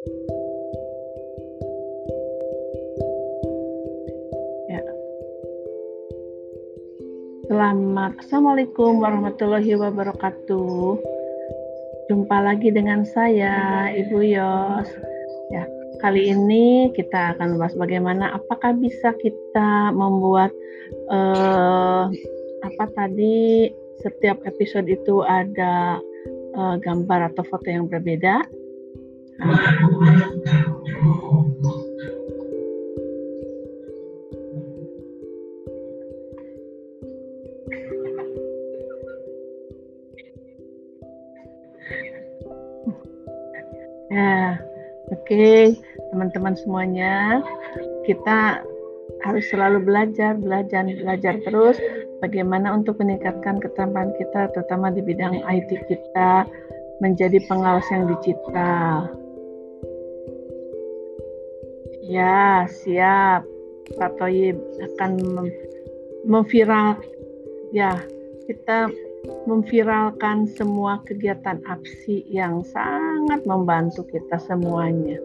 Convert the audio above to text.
Ya. Selamat Assalamualaikum warahmatullahi wabarakatuh. Jumpa lagi dengan saya Ibu Yos. Ya, kali ini kita akan bahas bagaimana apakah bisa kita membuat uh, apa tadi setiap episode itu ada uh, gambar atau foto yang berbeda. Ya, oke teman-teman semuanya, kita harus selalu belajar, belajar, belajar terus bagaimana untuk meningkatkan keterampilan kita terutama di bidang IT kita menjadi pengawas yang digital. Ya, siap. Pak Toyib akan memviral ya, kita memviralkan semua kegiatan APSI yang sangat membantu kita semuanya.